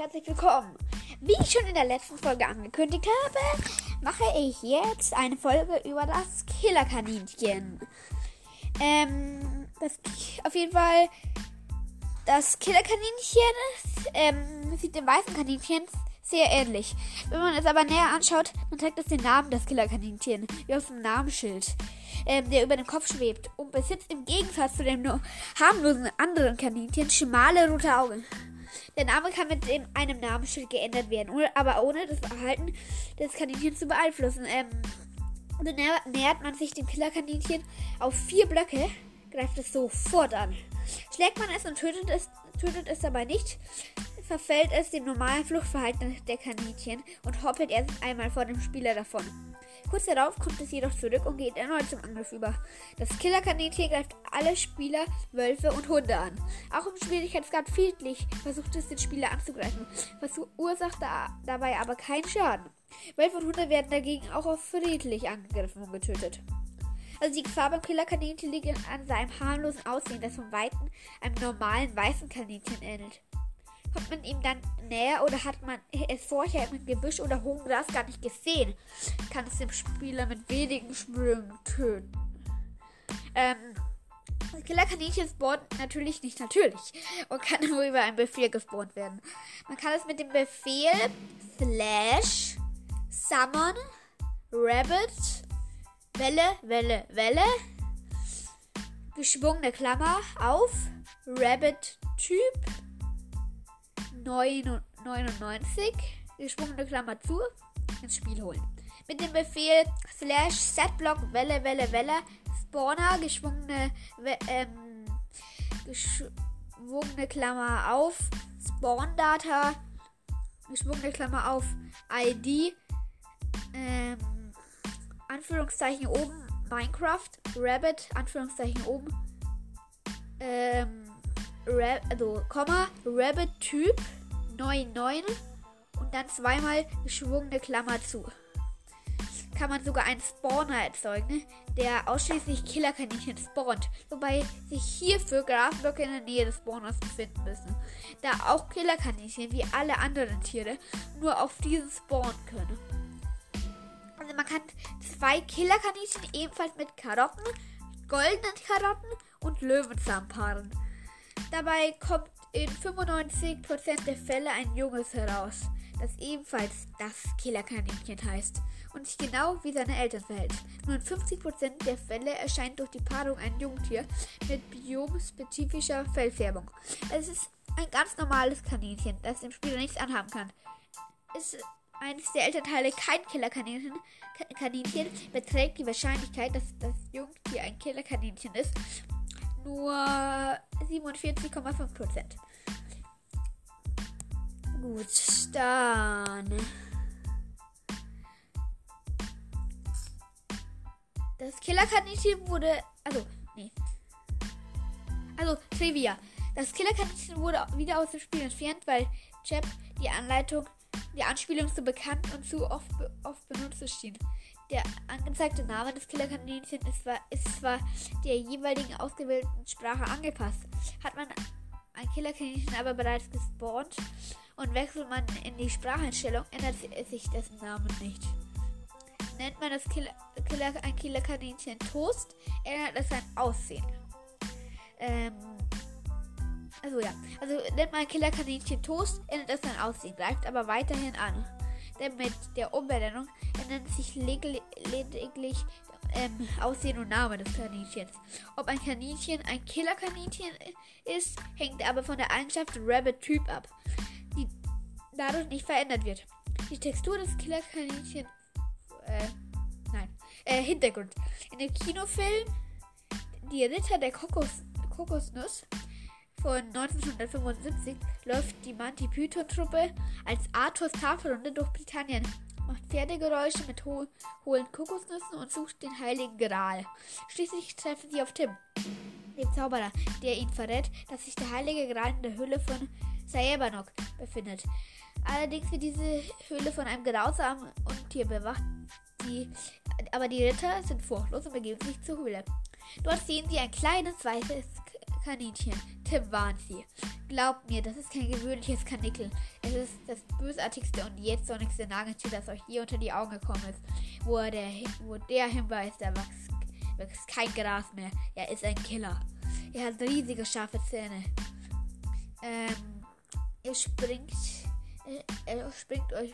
herzlich willkommen. Wie ich schon in der letzten Folge angekündigt habe, mache ich jetzt eine Folge über das Killerkaninchen. Ähm, das, auf jeden Fall, das Killerkaninchen ähm, sieht dem weißen Kaninchen sehr ähnlich. Wenn man es aber näher anschaut, dann trägt es den Namen des Killerkaninchen, wie auf dem Namensschild, ähm, der über dem Kopf schwebt und besitzt im Gegensatz zu dem nur harmlosen anderen Kaninchen schmale rote Augen. Der Name kann mit dem, einem Namensschild geändert werden, aber ohne das Verhalten des Kaninchens zu beeinflussen. Ähm, nähert man sich dem Killerkaninchen auf vier Blöcke, greift es sofort an. Schlägt man es und tötet es, tötet es dabei nicht, verfällt es dem normalen Fluchtverhalten der Kaninchen und hoppelt erst einmal vor dem Spieler davon. Kurz darauf kommt es jedoch zurück und geht erneut zum Angriff über. Das Killerkaninchen greift alle Spieler, Wölfe und Hunde an. Auch im Schwierigkeitsgrad friedlich versucht es den Spieler anzugreifen, verursacht da, dabei aber keinen Schaden. Wölfe und Hunde werden dagegen auch auf friedlich angegriffen und getötet. Also die Gefahr beim Killerkaninchen liegt an seinem harmlosen Aussehen, das vom Weiten einem normalen weißen Kaninchen ähnelt. Kommt man ihm dann näher oder hat man es vorher im Gebüsch oder hohem Gras gar nicht gesehen, kann es den Spieler mit wenigen Sprüngen töten. Ähm, das Killerkaninchen spawnt natürlich nicht natürlich und kann nur über einen Befehl gespawnt werden. Man kann es mit dem Befehl slash summon rabbit Welle, Welle, Welle. Geschwungene Klammer auf. Rabbit Typ. 99 geschwungene Klammer zu. Ins Spiel holen. Mit dem Befehl slash setblock Welle Welle Welle. Spawner geschwungene ähm, geschwungene Klammer auf. Spawn Data. Geschwungene Klammer auf ID ähm, Anführungszeichen oben Minecraft Rabbit Anführungszeichen oben ähm, Ra also Komma Rabbit Typ 99 und dann zweimal geschwungene Klammer zu. Kann man sogar einen Spawner erzeugen, der ausschließlich Killerkaninchen spawnt, wobei sich hierfür Grasblöcke in der Nähe des Spawners befinden müssen, da auch Killerkaninchen wie alle anderen Tiere nur auf diesen spawnen können. Also man kann zwei Killerkaninchen ebenfalls mit Karotten, goldenen Karotten und Löwenzahn paaren. Dabei kommt in 95% der Fälle ein Junges heraus, das ebenfalls das Killerkaninchen heißt und sich genau wie seine Eltern verhält. Nur in 50% der Fälle erscheint durch die Paarung ein Jungtier mit biomspezifischer Fellfärbung. Es ist ein ganz normales Kaninchen, das dem Spieler nichts anhaben kann. Ist eines der Elternteile kein Killerkaninchen, Kaninchen, beträgt die Wahrscheinlichkeit, dass das Jungtier ein Killerkaninchen ist, nur 47,5%. Gut, dann. Das Killerkaninchen wurde. Also, nee. Also, Trivia. Das Killerkaninchen wurde wieder aus dem Spiel entfernt, weil Chap die Anleitung, die Anspielung zu bekannt und zu oft, oft benutzt schien. Der angezeigte Name des Killerkaninchens ist zwar, ist zwar der jeweiligen ausgewählten Sprache angepasst. Hat man ein Killerkaninchen aber bereits gespawnt und wechselt man in die Spracheinstellung, ändert sich dessen Name nicht. Nennt man das Killer, Killer, ein Killerkaninchen Toast, ändert es sein Aussehen. Ähm, also ja, also nennt man Killerkaninchen Toast, ändert es sein Aussehen, greift aber weiterhin an denn mit der Umbenennung ändert sich lediglich ähm, Aussehen und Name des Kaninchens. Ob ein Kaninchen ein Killerkaninchen ist, hängt aber von der Eigenschaft Rabbit Typ ab, die dadurch nicht verändert wird. Die Textur des Killerkaninchens, äh, nein, äh, Hintergrund. In dem Kinofilm Die Ritter der Kokos, Kokosnuss von 1975 läuft die Monty Python-Truppe als Arthurs Tafelrunde durch Britannien, macht Pferdegeräusche mit ho hohlen Kokosnüssen und sucht den heiligen Gral. Schließlich treffen sie auf Tim, den Zauberer, der ihnen verrät, dass sich der heilige Gral in der Höhle von Saebanok befindet. Allerdings wird diese Höhle von einem grausamen Untier bewacht. Die, aber die Ritter sind furchtlos und begeben sich zur Höhle. Dort sehen sie ein kleines weißes Kaninchen. Tim warnt sie. Glaubt mir, das ist kein gewöhnliches Kanickel. Es ist das bösartigste und jähzornigste Nagetier, das euch je unter die Augen gekommen ist. Wo der, wo der hinweist, da wächst, wächst kein Gras mehr. Er ist ein Killer. Er hat riesige, scharfe Zähne. Ähm, er springt, äh, er springt euch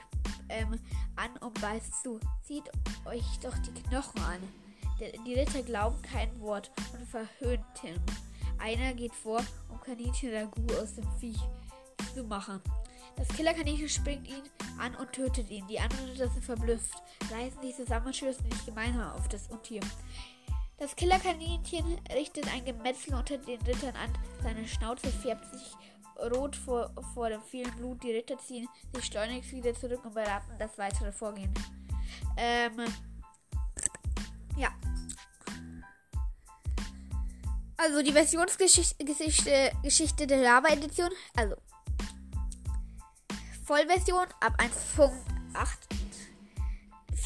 ähm, an und beißt zu. Zieht euch doch die Knochen an. Die Ritter glauben kein Wort und verhöhnt Tim. Einer geht vor, um Kaninchen Ragout aus dem Viech zu machen. Das Killerkaninchen springt ihn an und tötet ihn. Die anderen Ritter sind verblüfft, reißen sich zusammen und schützen sich gemeinsam auf das Untier. Das Killerkaninchen richtet ein Gemetzel unter den Rittern an. Seine Schnauze färbt sich rot vor, vor dem vielen Blut. Die Ritter ziehen sich schleunigst wieder zurück und beraten das weitere Vorgehen. Ähm, ja. Also die Versionsgeschichte Geschichte der Lava-Edition. Also. Vollversion ab 1.8.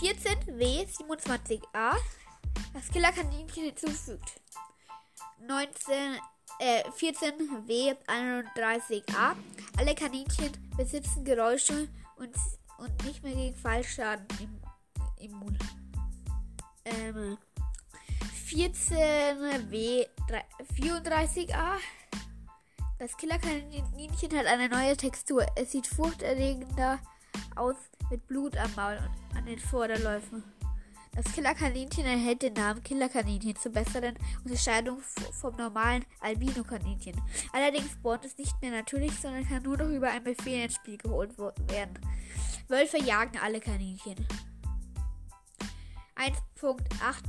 14W27A. Das Killerkaninchen hinzufügt. 19, äh, 14W31A. Alle Kaninchen besitzen Geräusche und, und nicht mehr gegen Fallschaden im, immun. Ähm, 14W34A. Das Killerkaninchen hat eine neue Textur. Es sieht furchterregender aus mit Blut am Maul und an den Vorderläufen. Das Killerkaninchen erhält den Namen Killerkaninchen zur besseren Unterscheidung vom normalen Albino-Kaninchen. Allerdings spawnt es nicht mehr natürlich, sondern kann nur noch über ein Befehl ins Spiel geholt werden. Wölfe jagen alle Kaninchen. 1.8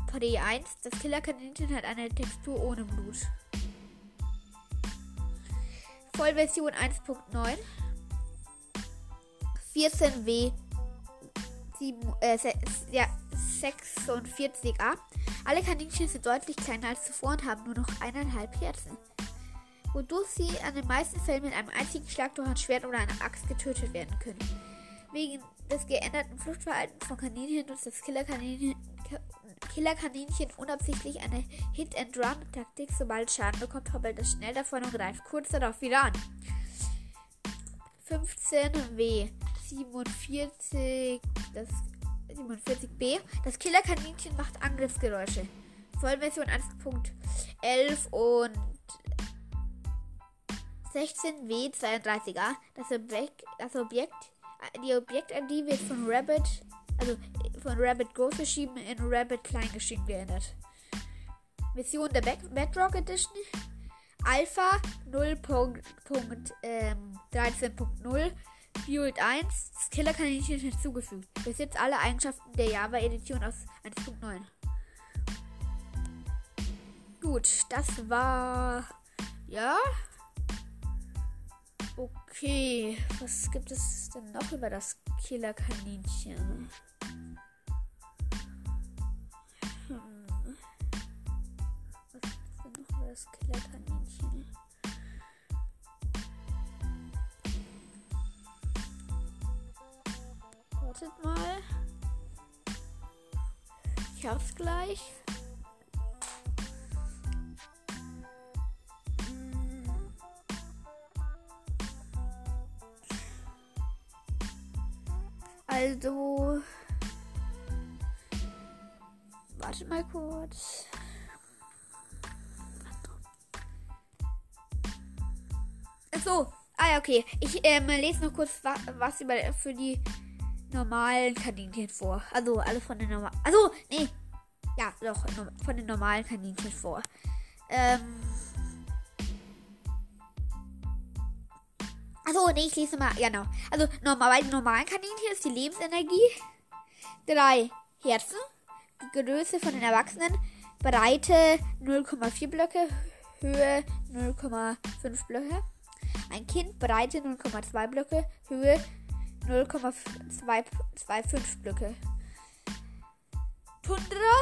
Pre 1. Das Killerkaninchen hat eine Textur ohne Blut. Vollversion 1.9. 14W 7, äh, ja, 46a. Alle Kaninchen sind deutlich kleiner als zuvor und haben nur noch eineinhalb Herzen. Wodurch sie an den meisten Fällen mit einem einzigen Schlag durch ein Schwert oder eine Axt getötet werden können. Wegen des geänderten Fluchtverhaltens von Kaninchen nutzt das Killerkaninchen, Killerkaninchen unabsichtlich eine Hit-and-Run-Taktik. Sobald Schaden bekommt, hoppelt es schnell davon und greift kurz darauf wieder an. 15W 47 das 47b das Killerkaninchen macht Angriffsgeräusche. Vollversion 1.11 und 16W32a das Objekt, das Objekt die Objekt-ID wird von Rabbit, also von Rabbit groß geschrieben in Rabbit klein geschrieben geändert. Mission der Bedrock Edition Alpha 0.13.0 ähm, Build 1 das Killerkaninchen hinzugefügt. Bis jetzt alle Eigenschaften der Java Edition aus 1.9. Gut, das war ja Okay, was gibt es denn noch über das Killerkaninchen? Hm. Was gibt es denn noch über das Killerkaninchen? Wartet mal. Ich hab's gleich. Also. Warte mal kurz. So, ah ja, okay. Ich ähm, lese noch kurz wa was über für die normalen Kaninchen vor. Also alle von den normalen. Also, nee. Ja, doch, von den normalen Kaninchen vor. Ähm. Achso, nee, ich lese mal. Genau. Also, normal, bei den normalen Kaninchen ist die Lebensenergie 3 Herzen. Die Größe von den Erwachsenen. Breite 0,4 Blöcke. Höhe 0,5 Blöcke. Ein Kind Breite 0,2 Blöcke. Höhe 0,25 Blöcke. Tundra,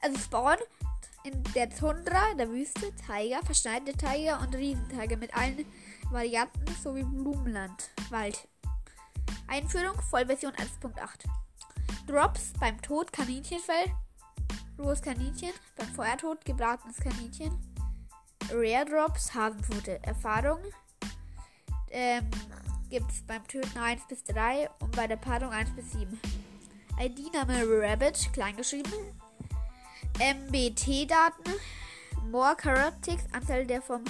also Spawn in der Tundra, der Wüste, Tiger, verschneite Tiger und Riesentiger mit allen Varianten sowie Blumenland, Wald. Einführung Vollversion 1.8. Drops beim Tod Kaninchenfell, rohes Kaninchen, beim Feuertod gebratenes Kaninchen, Rare Drops, Hasenpfote. Erfahrung ähm, gibt es beim Töten 1 bis 3 und bei der Paarung 1 bis 7. ID-Name Rabbit, kleingeschrieben. MBT-Daten, More Carrotics, Anzahl der vom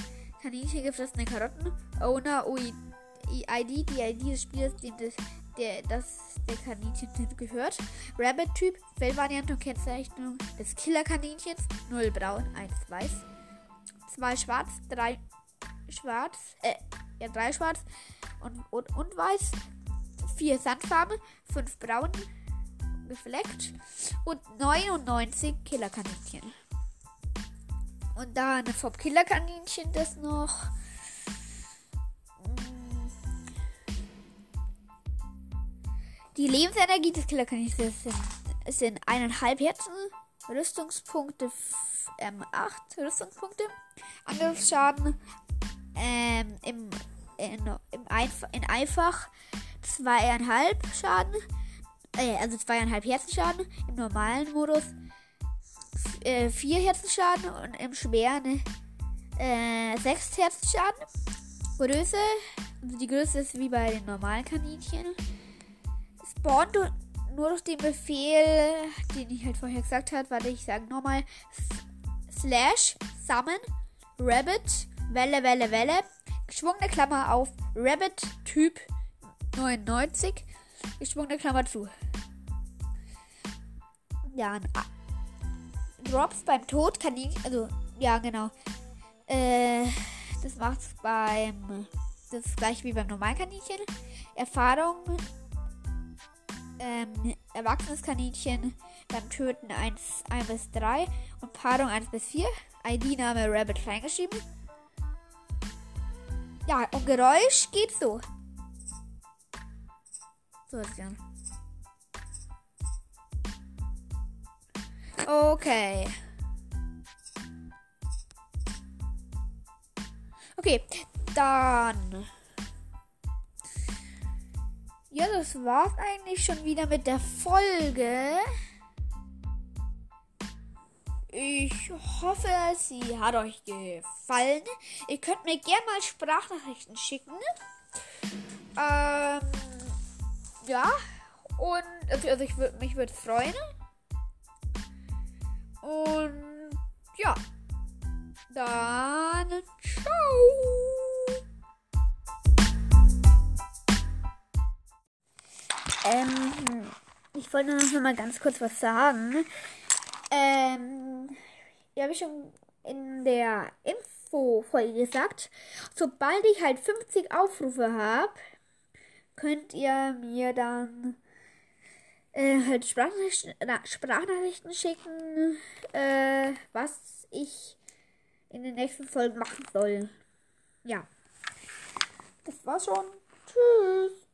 Kaninchen gefressenen Karotten. Owner UI, ID, die ID des Spielers, dem das, der, das der Kaninchen gehört. Rabbit-Typ, Fellvariante und Kennzeichnung des Killer-Kaninchens. 0 braun, 1 weiß. 2 schwarz, 3 schwarz, äh, ja, 3 schwarz und, und, und weiß. 4 Sandfarben, 5 braun, gefleckt und 99 Killerkaninchen. Und dann vom Killerkaninchen das noch. Mm, die Lebensenergie des Killerkaninchens sind, sind eineinhalb Herzen, Rüstungspunkte ähm, 8 Rüstungspunkte, Angriffsschaden ähm, im, in, im Einf in einfach zweieinhalb Schaden, äh, also zweieinhalb Herzenschaden im normalen Modus, äh, vier Herzenschaden und im schweren äh, sechs Herzenschaden. Größe, also die Größe ist wie bei den normalen Kaninchen. Spawnt nur durch den Befehl, den ich halt vorher gesagt habe, warte, ich sage nochmal, slash summon rabbit Welle, Welle, Welle, geschwungene Klammer auf Rabbit Typ 99, geschwungene Klammer zu. Ja, Drops beim Tod kann ich, also, ja, genau. Äh, das macht's beim, das ist gleich wie beim normalen Kaninchen. Erfahrung, ähm, erwachsenes Kaninchen beim Töten 1, 1 bis 3 und Paarung 1 bis 4. ID-Name Rabbit reingeschrieben. Ja, und Geräusch geht so. So. Okay. Okay, dann. Ja, das war's eigentlich schon wieder mit der Folge. Ich hoffe, sie hat euch gefallen. Ihr könnt mir gerne mal Sprachnachrichten schicken. Ähm, ja. Und also, also ich würde mich würde freuen. Und ja. Dann ciao. Ähm, ich wollte noch mal ganz kurz was sagen. Ähm, ja, habe ich schon in der Info-Folge gesagt. Sobald ich halt 50 Aufrufe habe, könnt ihr mir dann äh, halt Sprachnachrichten, na, Sprachnachrichten schicken, äh, was ich in den nächsten Folgen machen soll. Ja. Das war's schon. Tschüss.